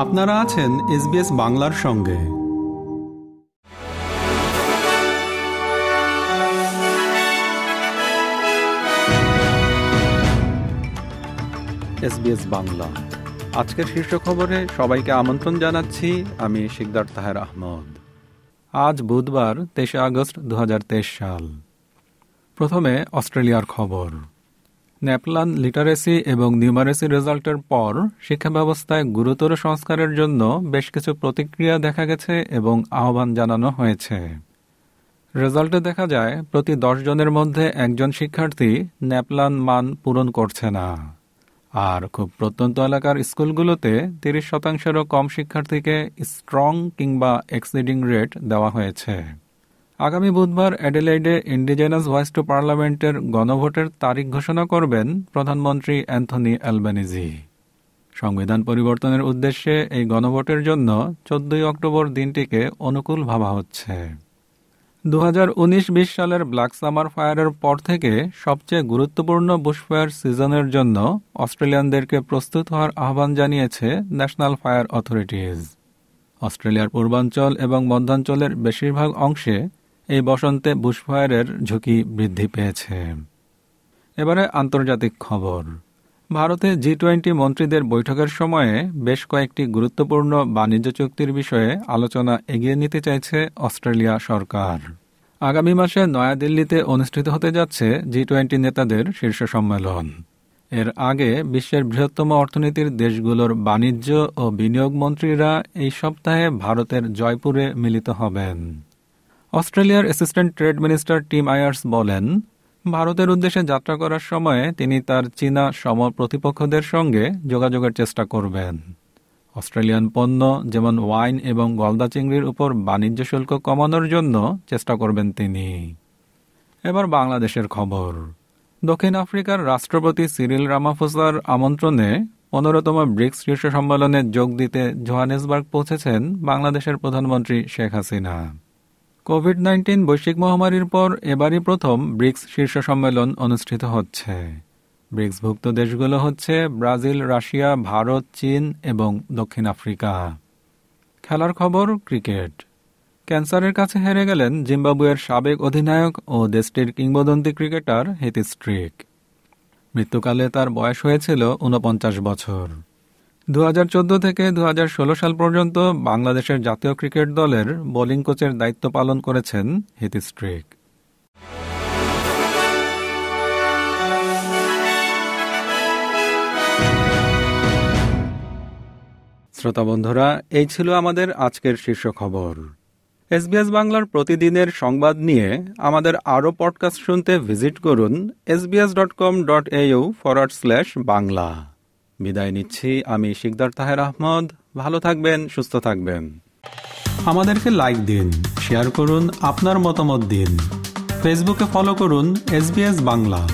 আপনারা আছেন এসবিএস বাংলার সঙ্গে। এসবিএস বাংলা। আজকের শীর্ষ খবরে সবাইকে আমন্ত্রণ জানাচ্ছি, আমি শিকদার তাহের আহমদ। আজ বুধবার তেইশে আগস্ট দু হাজার তেইশ সাল। প্রথমে অস্ট্রেলিয়ার খবর। ন্যাপলান লিটারেসি এবং নিউমারেসি রেজাল্টের পর শিক্ষা ব্যবস্থায় গুরুতর সংস্কারের জন্য বেশ কিছু প্রতিক্রিয়া দেখা গেছে এবং আহ্বান জানানো হয়েছে। রেজাল্টে দেখা যায়, প্রতি দশ জনের মধ্যে একজন শিক্ষার্থী ন্যাপলান মান পূরণ করছে না। আর খুব প্রত্যন্ত এলাকার স্কুলগুলোতে তিরিশ শতাংশেরও কম শিক্ষার্থীকে স্ট্রং কিংবা এক্সিডিং রেট দেওয়া হয়েছে। আগামী বুধবার অ্যাডেলাইডে ইন্ডিজেনাস ভয়েস টু পার্লামেন্টের গণভোটের তারিখ ঘোষণা করবেন প্রধানমন্ত্রী অ্যান্থনি অ্যালবানিজি। সংবিধান পরিবর্তনের উদ্দেশ্যে এই গণভোটের জন্য চোদ্দই অক্টোবর দিনটিকে অনুকূল ভাবা হচ্ছে। দু হাজার সালের ব্ল্যাক সামার ফায়ারের পর থেকে সবচেয়ে গুরুত্বপূর্ণ বুশফায়ার সিজনের জন্য অস্ট্রেলিয়ানদেরকে প্রস্তুত হওয়ার আহ্বান জানিয়েছে ন্যাশনাল ফায়ার অথরিটিজ। অস্ট্রেলিয়ার পূর্বাঞ্চল এবং মধ্যাঞ্চলের বেশিরভাগ অংশে এই বসন্তে বুশফায়ারের ঝুঁকি বৃদ্ধি পেয়েছে। এবারে আন্তর্জাতিক খবর। ভারতে জি টোয়েন্টি মন্ত্রীদের বৈঠকের সময়ে বেশ কয়েকটি গুরুত্বপূর্ণ বাণিজ্য চুক্তির বিষয়ে আলোচনা এগিয়ে নিতে চাইছে অস্ট্রেলিয়া সরকার। আগামী মাসে নয়াদিল্লিতে অনুষ্ঠিত হতে যাচ্ছে জি টোয়েন্টি নেতাদের শীর্ষ সম্মেলন। এর আগে বিশ্বের বৃহত্তম অর্থনীতির দেশগুলোর বাণিজ্য ও বিনিয়োগ মন্ত্রীরা এই সপ্তাহে ভারতের জয়পুরে মিলিত হবেন। অস্ট্রেলিয়ার assistant trade minister Tim Ayres বলেন, ভারতের উদ্দেশ্যে যাত্রা করার সময়ে তিনি তার চীনা সম প্রতিপক্ষদের সঙ্গে যোগাযোগের চেষ্টা করবেন। অস্ট্রেলিয়ান পণ্য যেমন ওয়াইন এবং গলদা চিংড়ির উপর বাণিজ্য শুল্ক কমানোর জন্য চেষ্টা করবেন তিনি। এবার বাংলাদেশের খবর। দক্ষিণ আফ্রিকার রাষ্ট্রপতি সিরিল রামাফোসার আমন্ত্রণে পনেরোতম ব্রিক্স শীর্ষ সম্মেলনে যোগ দিতে জোহানেসবার্গ পৌঁছেছেন বাংলাদেশের প্রধানমন্ত্রী শেখ হাসিনা। কোভিড নাইন্টিন বৈশ্বিক মহামারীর পর এবারই প্রথম ব্রিক্স শীর্ষ সম্মেলন অনুষ্ঠিত হচ্ছে। ব্রিক্সভুক্ত দেশগুলো হচ্ছে ব্রাজিল, রাশিয়া, ভারত, চীন এবং দক্ষিণ আফ্রিকা। খেলার খবর, ক্রিকেট। ক্যান্সারের কাছে হেরে গেলেন জিম্বাবুয়ের সাবেক অধিনায়ক ও দেশটির কিংবদন্তি ক্রিকেটার হেতিস্ট্রিক মৃত্যুকালে তার বয়স হয়েছিল ঊনপঞ্চাশ বছর। দু হাজার চৌদ্দ থেকে দু হাজার ষোলো সাল পর্যন্ত বাংলাদেশের জাতীয় ক্রিকেট দলের বোলিং কোচের দায়িত্ব পালন করেছেন হিতিস্ট্রিক শ্রোতা বন্ধুরা, এই ছিল আমাদের আজকের শীর্ষ খবর। এসবিএস বাংলার প্রতিদিনের সংবাদ নিয়ে আমাদের আরও পডকাস্ট শুনতে ভিজিট করুন SBS dot com dot au forward slash Bangla. বিদায় নিচ্ছি। আমি শিকদার তাহের আহমদ। ভালো থাকবেন, সুস্থ থাকবেন। আমাদেরকে লাইক দিন শেয়ার করুন, আপনার মতামত দিন। ফেসবুকে ফলো করুন এস বাংলা